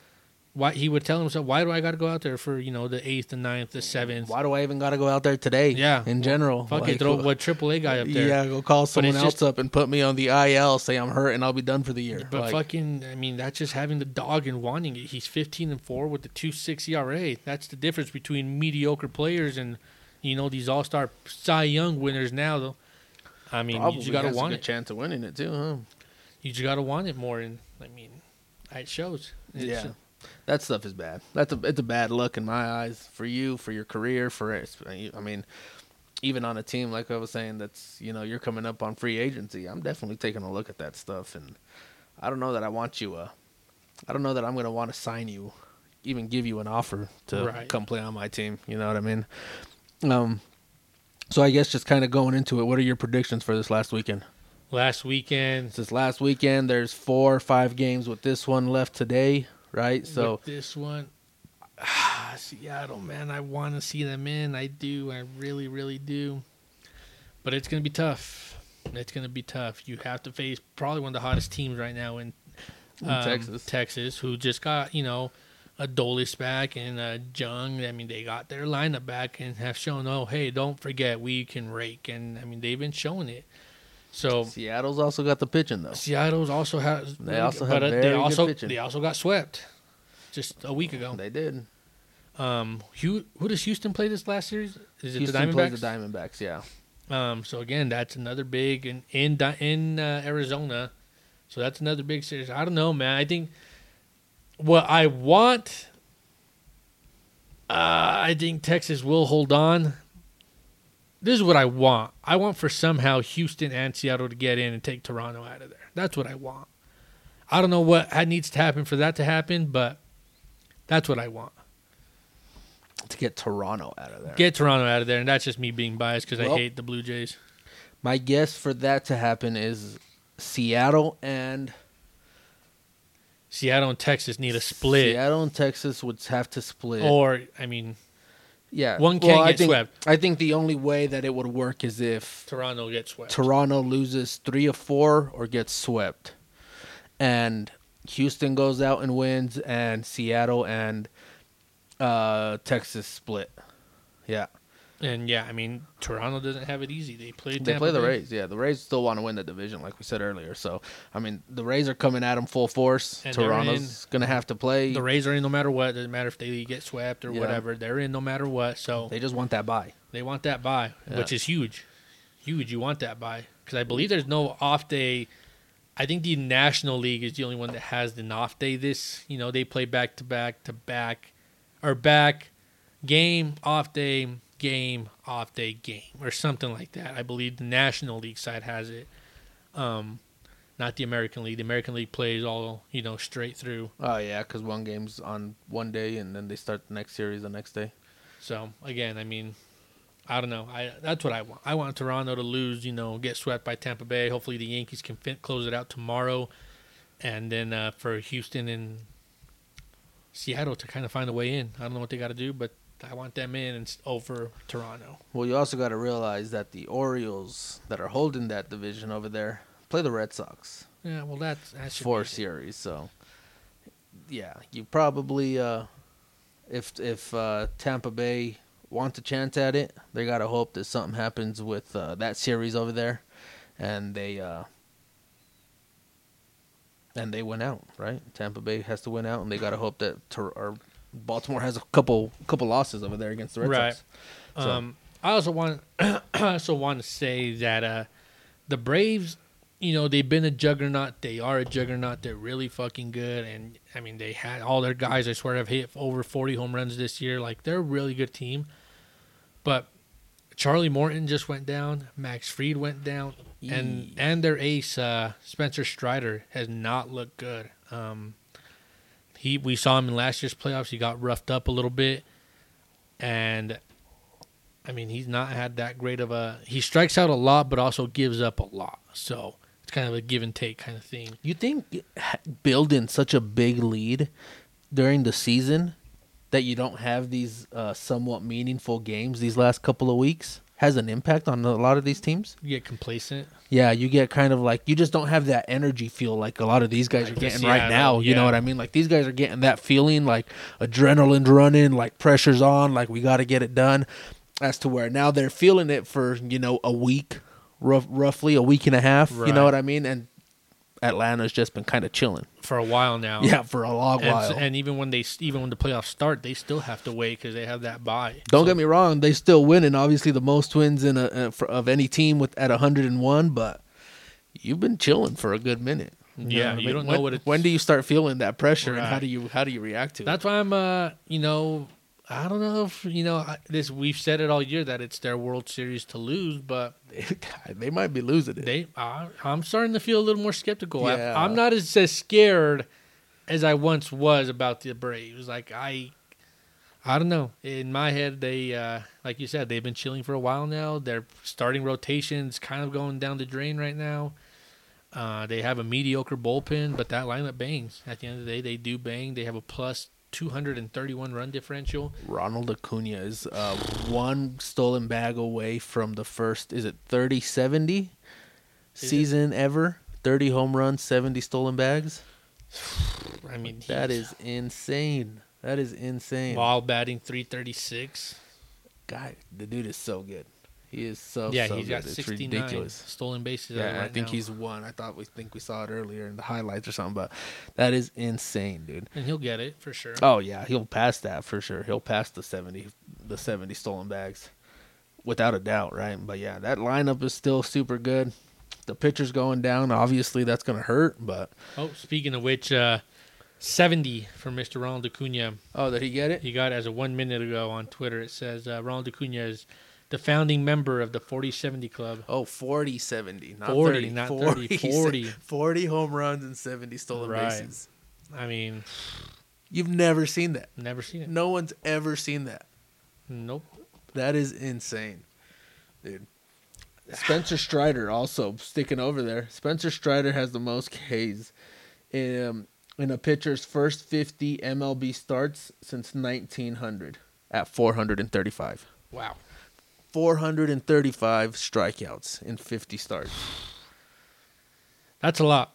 B: why he would tell himself, "Why do I got to go out there for you know the eighth, the ninth, the seventh?
A: Why do I even got to go out there today?
B: Yeah.
A: in general.
B: Fuck
A: Like,
B: it, throw what AAA guy up there."
A: Yeah, go call someone else
B: just-
A: up and put me on the IL. Say I'm hurt and I'll be done for the year.
B: But
A: Like,
B: fucking, I mean, that's just having the dog and wanting it. He's 15 and four with the two six ERA. That's the difference between mediocre players and you know these All Star Cy Young winners now. Though, I mean,
A: probably
B: you gotta
A: has a good
B: it.
A: chance of winning it too, huh?
B: You just gotta want it more, and I mean, it shows. It's,
A: yeah, that stuff is bad. That's a it's a bad look in my eyes for you, for your career, for it. I mean, even on a team like I was saying, that's you know you're coming up on free agency. I'm definitely taking a look at that stuff, and I don't know that I want you. Uh, I don't know that I'm gonna want to sign you, even give you an offer to
B: Right.
A: come play on my team. You know what I mean? Um. So I guess just kind of going into it, what are your predictions for this last weekend?
B: Last weekend,
A: Since last weekend, there's four or five games with this one left today, right? So
B: with this one, ah, *sighs* Seattle, man, I want to see them in. I do. I really, really do. But it's gonna be tough. It's gonna be tough. You have to face probably one of the hottest teams right now in,
A: In
B: um,
A: Texas.
B: Texas, who just got you know a Dolis back and a Jung. I mean, they got their lineup back and have shown. Oh, hey, don't forget we can rake. And I mean, they've been showing it. So
A: Seattle's also got the pitching though.
B: Seattle's also has.
A: They also
B: but
A: have
B: uh,
A: very
B: they
A: good pitching.
B: they also got swept just a week ago.
A: They did.
B: Um, who who does Houston play this last series? Is it
A: Houston
B: the
A: plays
B: Diamondbacks?
A: the Diamondbacks. Yeah.
B: um, so again, that's another big and in in uh, Arizona. So that's another big series. I don't know, man. I think what I want. Uh, I think Texas will hold on. This is what I want. I want for somehow Houston and Seattle to get in and take Toronto out of there. That's what I want. I don't know what needs to happen for that to happen, but that's what I want.
A: To get Toronto out of there.
B: Get Toronto out of there, and that's just me being biased because
A: Well-
B: I hate the Blue Jays.
A: My guess for that to happen is Seattle and
B: Seattle and Texas need a split,
A: Seattle and Texas would have to split.
B: or I mean,
A: yeah,
B: one can't
A: I
B: get
A: think,
B: swept.
A: I think the only way that it would work is if
B: Toronto gets swept.
A: Toronto loses three or four or gets swept, and Houston goes out and wins, and Seattle and uh, Texas split. Yeah,
B: And yeah, I mean, Toronto doesn't have it easy. They play.
A: they play the
B: Bay.
A: Rays. Yeah, the Rays still want to win the division, like we said earlier. So, I mean, the Rays are coming at them full force.
B: And
A: Toronto's gonna have to play.
B: The Rays are in no matter what. Doesn't matter if they get swept or
A: Yeah.
B: whatever. They're in no matter what. So
A: they just want that bye.
B: they want that buy,
A: Yeah.
B: which is huge. Huge. You want that buy because I believe there's no off day. I think the National League is the only one that has an off day. This, you know, they play back to back to back, or back game off day game off day game or something like that. I believe the National League side has it. Um, not the American League. The American League plays all you know straight through.
A: Oh yeah, because one game's on one day, and then they start the next series the next day.
B: So again, I mean, I don't know. I that's what I want. I want Toronto to lose. You know, get swept by Tampa Bay. Hopefully, the Yankees can fin- close it out tomorrow, and then uh, for Houston and Seattle to kind of find a way in. I don't know what they got to do, but I want them in and over Toronto.
A: Well, you also got to realize that the Orioles that are holding that division over there play the Red Sox
B: Yeah, well, that's that's
A: four series. So, yeah, you probably uh, if if uh, Tampa Bay wants a chance at it, they got to hope that something happens with uh, that series over there, and they uh, and they win out. Right, Tampa Bay has to win out, and they got to hope that Tor- or Baltimore has a couple couple losses over there against the Red
B: Right.
A: Sox. So-
B: Um, I also want *clears throat* I also want to say that uh, the Braves, you know, they've been a juggernaut. They are a juggernaut. They're really fucking good, and I mean, they had all their guys. I swear, have hit over forty home runs this year. Like they're a really good team. But Charlie Morton just went down. Max Fried went down, and and their ace uh, Spencer Strider has not looked good. Um, he we saw him in last year's playoffs. He got roughed up a little bit, and I mean he's not had that great of a. He strikes out a lot, but also gives up a lot. So it's kind of a give and take kind of thing.
A: You think building such a big lead during the season that you don't have these uh, somewhat meaningful games these last couple of weeks has an impact on a lot of these teams?
B: You get complacent.
A: Yeah, you get kind of like you just don't have that energy feel like a lot of these guys
B: Like
A: are
B: the
A: getting right
B: Seattle,
A: now. You know what I mean? Like these guys are getting that feeling like adrenaline running, like pressure's on, like we got to get it done. As to where now they're feeling it for you know a week, rough, roughly a week and a half. You know what I mean? And Atlanta's just been kind of chilling.
B: for a while now.
A: Yeah, for a long
B: And,
A: while.
B: and even when they even when the playoffs start, they still have to wait because they have that bye.
A: Don't
B: So-
A: get me wrong; they still winning. Obviously, the most wins in a, for, of any team with at 101. But you've been chilling for a good minute.
B: Yeah,
A: what I
B: you
A: mean?
B: don't know
A: when,
B: what it's-
A: When do you start feeling that pressure, and how do you how do you react to it?
B: That's why I'm, uh, you know, I don't know if you know this. We've said it all year that it's their World Series to lose, but *laughs*
A: they might be losing it.
B: they, I, I'm starting to feel a little more skeptical. I-
A: Yeah.
B: I'm not as, as scared as I once was about the Braves. Like I, I don't know. In my head, they, uh, like you said, they've been chilling for a while now. Their starting rotation's kind of going down the drain right now. Uh, they have a mediocre bullpen, but that lineup bangs. At the end of the day, they do bang. They have a plus 231 run differential.
A: Ronald Acuna is uh, one stolen bag away from the first. Is it 30 70
B: Is it?
A: season ever? 30 home runs, 70 stolen bags. *sighs*
B: I mean, *sighs*
A: That is insane. That is insane.
B: while batting 336.
A: God, the dude is so good. He is so
B: yeah,
A: so
B: he's got.
A: It's
B: 69
A: ridiculous.
B: stolen bases.
A: Yeah,
B: right
A: I think
B: now.
A: he's one. I thought we think we saw it earlier in the highlights or something, but that is insane, dude.
B: and he'll get it for sure.
A: Oh yeah, he'll pass that for sure. He'll pass the seventy, the seventy stolen bags, without a doubt, right? But yeah, that lineup is still super good. The pitcher's going down. Obviously, that's going to hurt. But
B: Oh, speaking of which, uh, 70 for Mr. Ronald Acuna.
A: oh, did he get it?
B: He got it as a one minute ago on Twitter. It says uh, Ronald Acuna is the founding member of the 4070 Club.
A: Oh, 40 70. Not
B: 40,
A: 30.
B: not 30, 40.
A: 40 home runs and 70 stolen
B: Right.
A: bases.
B: I mean,
A: You've never seen that.
B: never seen it.
A: No one's ever seen that.
B: Nope.
A: That is insane, dude. *sighs* Spencer Strider also sticking over there. Spencer Strider has the most Ks in um, in a pitcher's first 50 MLB starts since 1900 at 435.
B: Wow.
A: 435 strikeouts in 50 starts.
B: That's a lot.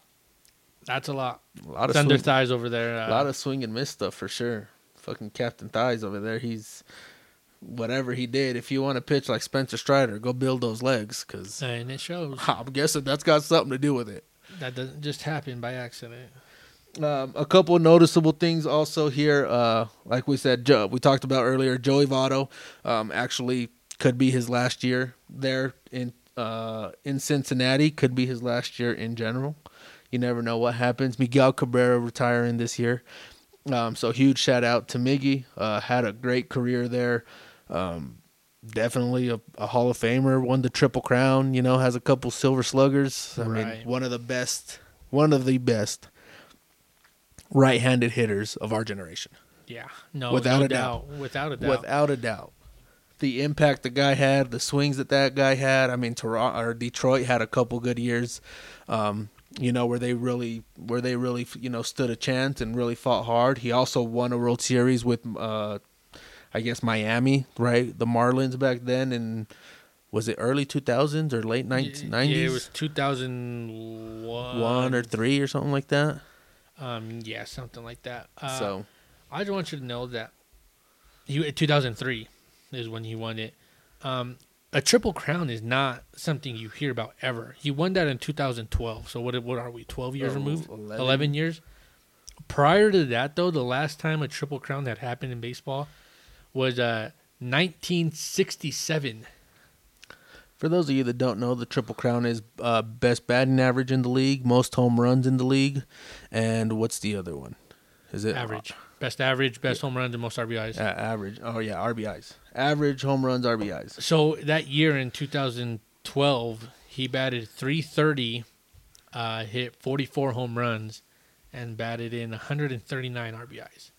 B: That's a lot.
A: A lot of
B: Thunder
A: swing,
B: thighs over there. Uh,
A: a lot of swing and miss stuff for sure. Fucking Captain Thighs over there. He's whatever he did. If you want to pitch like Spencer Strider, go build those legs because
B: and it shows. *laughs*
A: I'm guessing that's got something to do with it.
B: That doesn't just happen by accident.
A: Um, a couple noticeable things also here. Uh, like we said, Joe, we talked about earlier, Joey Votto um, actually could be his last year there in uh, in Cincinnati. Could be his last year in general. You never know what happens. Miguel Cabrera retiring this year. Um, so huge shout out to Miggy. Uh, had a great career there. Um, definitely a, a Hall of Famer. Won the Triple Crown. You know, has a couple Silver Sluggers. I
B: Right.
A: mean, one of the best. One of the best right-handed hitters of our generation,
B: Yeah. No,
A: Without
B: no
A: a doubt.
B: Without a doubt.
A: without a doubt. The impact the guy had, the swings that that guy had. I mean, Toronto or Detroit had a couple good years, um, you know, where they really, where they really, you know, stood a chance and really fought hard. He also won a World Series with, uh, I guess Miami, right? The Marlins back then, and was it early two thousands or late nineteen
B: Yeah, it was 2001.
A: or three or something like that.
B: Um, yeah, something like that. Uh,
A: so
B: I just want you to know that he 2003 is when he won it. Um, a triple crown is not something you hear about ever. He won that in 2012. So what what are we? 12 years
A: Oh,
B: removed?
A: 11.
B: 11 years. Prior to that though, the last time a triple crown that happened in baseball was uh 1967.
A: For those of you that don't know, the Triple Crown is uh, best batting average in the league, most home runs in the league, and what's the other one? Is it
B: Average. Best average, best home runs, and most RBIs.
A: Uh, average. Oh yeah, RBIs. Average home runs, RBIs.
B: So that year in 2012, he batted 330, uh, hit 44 home runs, and batted in 139 RBIs.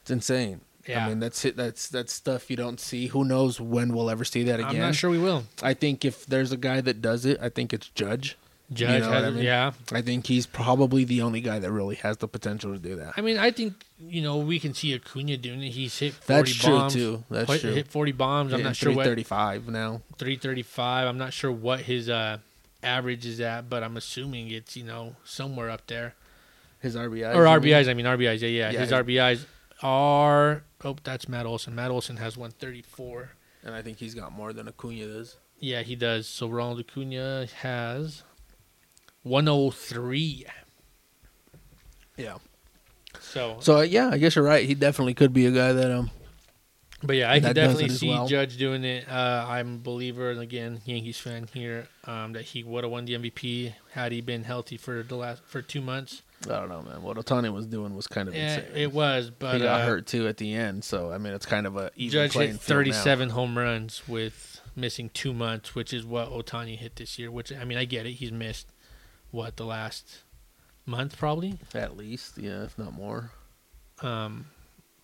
A: It's insane.
B: Yeah.
A: I mean, that's it. That's that's stuff you don't see. Who knows when we'll ever see that again?
B: I'm not sure we will.
A: I think if there's a guy that does it, I think it's Judge.
B: Judge
A: know
B: has,
A: I mean?
B: yeah.
A: I think he's probably the only guy that really has the potential to do that.
B: I mean, I think you know we can see Acuna doing it. He's hit 40
A: That's true
B: bombs.
A: too. That's
B: hit,
A: true.
B: hit 40 bombs. I'm not sure what
A: 35 now.
B: 335. I'm not sure what his uh, average is at, but I'm assuming it's you know somewhere up there.
A: His RBIs
B: or
A: you mean?
B: RBIs. I mean RBIs. Yeah, yeah.
A: Yeah,
B: his
A: his-
B: RBIs are. Oh, that's Matt Olson. Matt Olson has 134.
A: and I think he's got more than Acuna does.
B: Yeah, he does. So Ronald Acuna has 103.
A: Yeah.
B: So,
A: So uh, yeah, I guess you're right. He definitely could be a guy that um
B: but yeah, I can definitely see
A: well.
B: Judge doing it. Uh, I'm a believer, and again, Yankees fan here, um, that he would have won the MVP had he been healthy for the last for two months.
A: I don't know, man. What Ohtani was doing was kind of
B: Yeah,
A: insane.
B: it was, but
A: he got
B: uh,
A: hurt too at the end, so I mean it's kind of a even
B: Judge
A: playing
B: hit
A: field now.
B: 37 home runs with missing two months, which is what Ohtani hit this year. Which I mean, I get it. He's missed what the last month probably.
A: at least, yeah, if not more.
B: Um,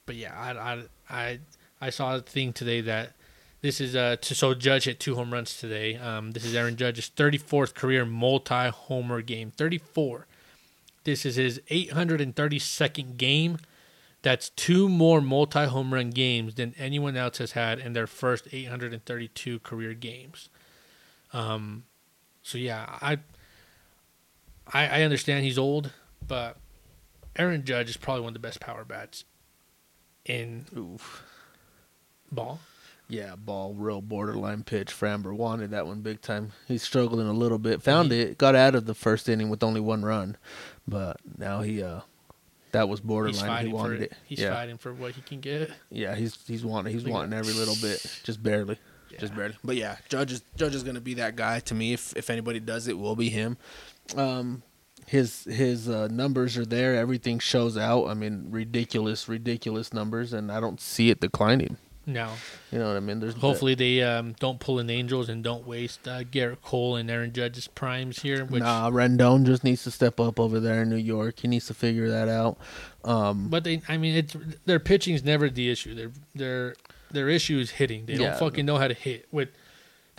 B: but yeah, I, I I I saw a thing today that this is uh to, so Judge hit two home runs today. Um, this is Aaron Judge's 34th career multi-homer game. 34. This is his 832nd game. That's two more multi-home run games than anyone else has had in their first 832 career games. Um, so yeah, I I, I understand he's old, but Aaron Judge is probably one of the best power bats in
A: Oof.
B: ball.
A: Yeah, ball, real borderline pitch. Framber wanted that one big time. He's struggling a little bit. Found it, got out of the first inning with only one run, but now he uh, that was borderline. He wanted
B: it.
A: it.
B: He's
A: yeah,
B: fighting for what he can get.
A: yeah. He's he's wanting he's
B: at-
A: wanting every little bit, *sniffs* just barely. just barely. But yeah, Judge is Judge is gonna be that guy to me. If if anybody does it, will be him. Um, his his uh, numbers are there. Everything shows out. I mean, ridiculous, ridiculous numbers, and I don't see it declining.
B: No.
A: You know what I mean? There's
B: Hopefully they um, don't pull in Angels and don't waste uh, Gerrit Cole and Aaron Judge's primes here. Which,
A: nah, Rendon just needs to step up over there in New York. He needs to figure that out. Um,
B: but they, I mean, it's their pitching's never the issue. Their their their issue is hitting. They
A: Yeah.
B: don't fucking know how to hit. With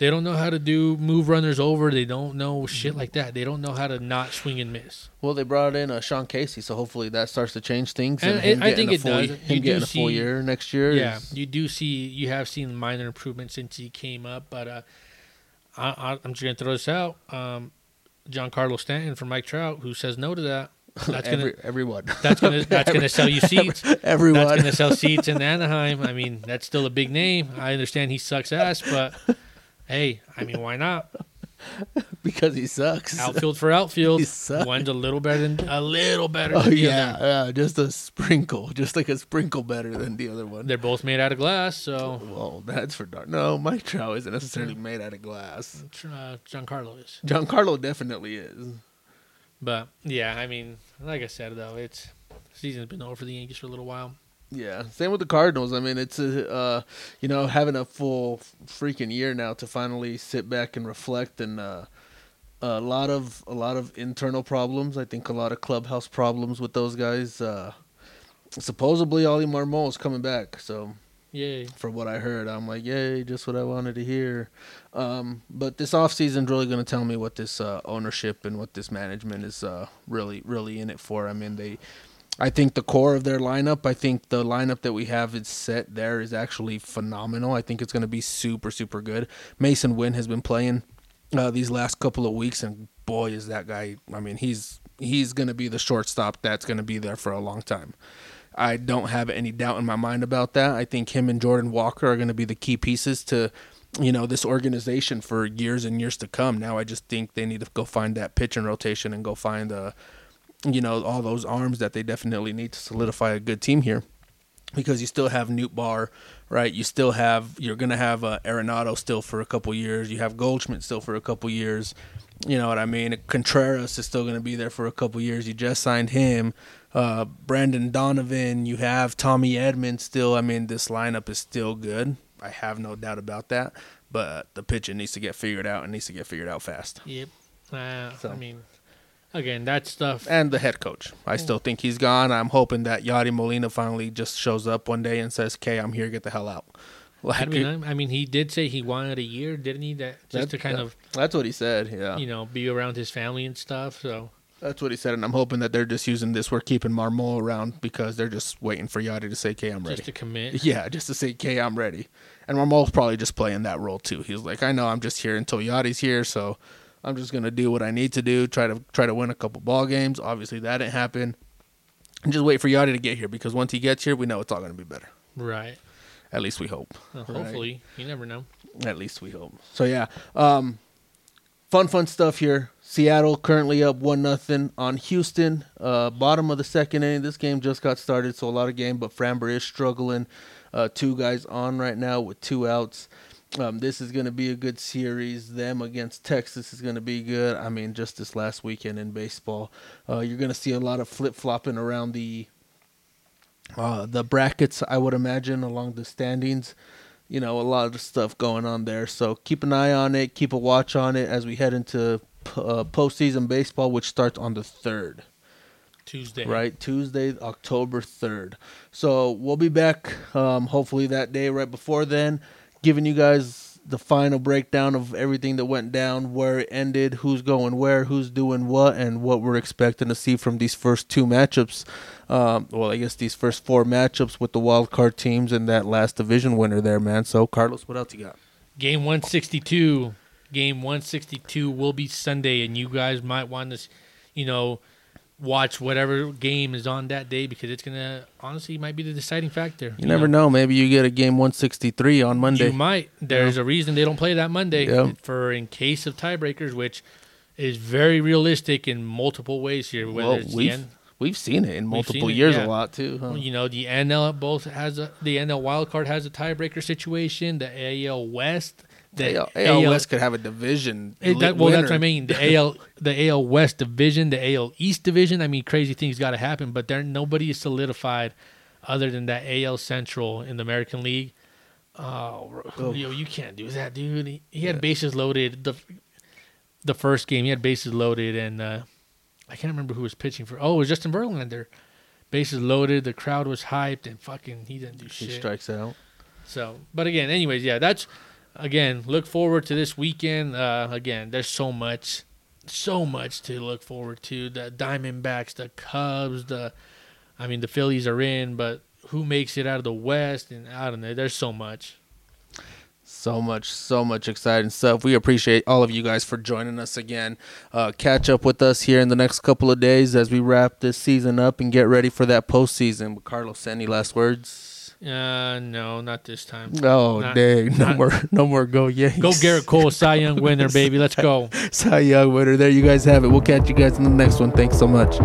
B: they don't know how to do move runners over. They don't know shit like that. They don't know how to not swing and miss.
A: well, they brought in uh, Sean Casey, so hopefully that starts to change things.
B: And it- I think it
A: full,
B: does.
A: Him
B: You do
A: getting a full
B: see-
A: year next year.
B: Yeah,
A: is-
B: you do see you have seen minor improvements since he came up, but uh, I, I, I'm just gonna throw this out. Um, Giancarlo Stanton for Mike Trout, who says no to that. *laughs* That's gonna
A: Every, everyone.
B: that's gonna that's gonna sell you *laughs* seats.
A: everyone.
B: That's gonna sell seats in Anaheim. I mean, that's still a big name. I understand he sucks ass, but hey, I mean, why not? *laughs*
A: because he sucks.
B: Outfield for outfield. *laughs*
A: He sucks.
B: One's a little better than a little better.
A: Oh
B: than the
A: yeah,
B: other.
A: yeah, just a sprinkle, just like a sprinkle better than the other one.
B: They're both made out of glass, so
A: Well, that's for dark. No, Mike Trout isn't necessarily made out of glass.
B: uh, Giancarlo is.
A: Giancarlo definitely is.
B: But yeah, I mean, like I said though, it's season's been over for the Yankees for a little while.
A: Yeah, same with the Cardinals. I mean, it's a, uh, you know, having a full freaking year now to finally sit back and reflect, and uh, a lot of a lot of internal problems. I think a lot of clubhouse problems with those guys. Uh, supposedly, Oli Marmol is coming back, so
B: Yay.
A: from what I heard. I'm like, yay, just what I wanted to hear. Um, but this offseason's really going to tell me what this uh, ownership and what this management is uh, really, really in it for. I mean, they, I think the core of their lineup, I think the lineup that we have is set there is actually phenomenal. I think it's going to be super, super good. Masyn Winn has been playing uh, these last couple of weeks, and boy, is that guy. I mean, he's he's going to be the shortstop that's going to be there for a long time. I don't have any doubt in my mind about that. I think him and Jordan Walker are going to be the key pieces to, you know, this organization for years and years to come. Now I just think they need to go find that pitching rotation and go find, uh, you know, all those arms that they definitely need to solidify a good team here. Because you still have Nootbaar, right? You still have you're gonna have uh, Arenado still for a couple years. You have Goldschmidt still for a couple years. You know what I mean? Contreras is still going to be there for a couple years. You just signed him. Uh, Brendan Donovan. You have Tommy Edmonds still. I mean, this lineup is still good. I have no doubt about that. But the pitching needs to get figured out and needs to get figured out fast.
B: Yep. Uh,
A: So.
B: I mean, again, that stuff.
A: And the head coach. I still think he's gone. I'm hoping that Yadi Molina finally just shows up one day and says, "Okay, I'm here. Get the hell out." *laughs* Like,
B: I mean, I, mean, he did say he wanted a year, didn't he? That just to kind
A: yeah.
B: of
A: that's what he said. Yeah.
B: you know be around his family and stuff. So
A: That's what he said, and I'm hoping that they're just using this. We're keeping Marmol around because they're just waiting for Yadi to say, "Okay, I'm ready."
B: just to commit. *laughs*
A: Yeah, just to say, "Okay, I'm ready." And Marmol's probably just playing that role too. He's like, "I know, I'm just here until Yadi's here, so I'm just gonna do what I need to do. Try to try to win a couple ball games. Obviously, that didn't happen. And just wait for Yadi to get here because once he gets here, we know it's all gonna be better.
B: Right.
A: At least we hope.
B: Well,
A: Right.
B: hopefully, you never know.
A: At least we hope. So yeah, um, fun, fun stuff here. Seattle currently up one nothing on Houston. Uh, bottom of the second inning. This game just got started, so a lot of game. But Framber is struggling. Uh, two guys on right now with two outs. Um, this is going to be a good series. Them against Texas is going to be good. I mean, just this last weekend in baseball, uh, you're going to see a lot of flip flopping around the uh, the brackets. I would imagine along the standings you know, a lot of stuff going on there. So keep an eye on it, keep a watch on it as we head into uh, postseason baseball, which starts on the third,
B: Tuesday.
A: right? Tuesday, October third. So we'll be back, um, hopefully that day, right before then, giving you guys the final breakdown of everything that went down, where it ended, who's going where, who's doing what, and what we're expecting to see from these first two matchups. Um, well, I guess these first four matchups with the wild card teams and that last division winner there, man. So, Carlos, what else you got?
B: Game 162. Game 162 will be Sunday, and you guys might want to, you know, watch whatever game is on that day because it's gonna honestly might be the deciding factor.
A: You never know. Maybe you get a game 163 on Monday.
B: You might. There's a reason they don't play that Monday
A: Yeah.
B: for in case of tiebreakers, which is very realistic in multiple ways here. Whether
A: Well,
B: it's
A: we've. We've seen it in multiple
B: it,
A: years
B: yeah.
A: a lot too. Huh?
B: You know, the NL both has a the NL wild card has a tiebreaker situation. The AL West, the
A: AL, AL West could have a division.
B: It, that, well, that's what I mean. The AL, the AL West division, the AL East division. I mean, crazy things got to happen, but there nobody is solidified other than that AL Central in the American League. Oh,
A: Oh.
B: yo, you can't do that, dude. He, he had bases loaded. the The first game, he had bases loaded, and uh, I can't remember who was pitching for. Oh, it was Justin Verlander. Bases loaded. The crowd was hyped, and fucking he didn't do
A: He
B: shit.
A: He strikes out.
B: So, but again, anyways, yeah, that's again. Look forward to this weekend. Uh, again, there's so much, so much to look forward to. The Diamondbacks, the Cubs, the, I mean, the Phillies are in, but who makes it out of the West? And I don't know. There's so much.
A: So much, so much exciting stuff. We appreciate all of you guys for joining us again. Uh, catch up with us here in the next couple of days as we wrap this season up and get ready for that postseason. Carlos, any last words?
B: Uh, no, not this time.
A: Oh,
B: Not-
A: dang! No
B: not-
A: more, no more. Go Yanks!
B: Go Gerrit Cole, Cy Young winner, baby. Let's go. *laughs*
A: Cy Young winner. There you guys have it. We'll catch you guys in the next one. Thanks so much.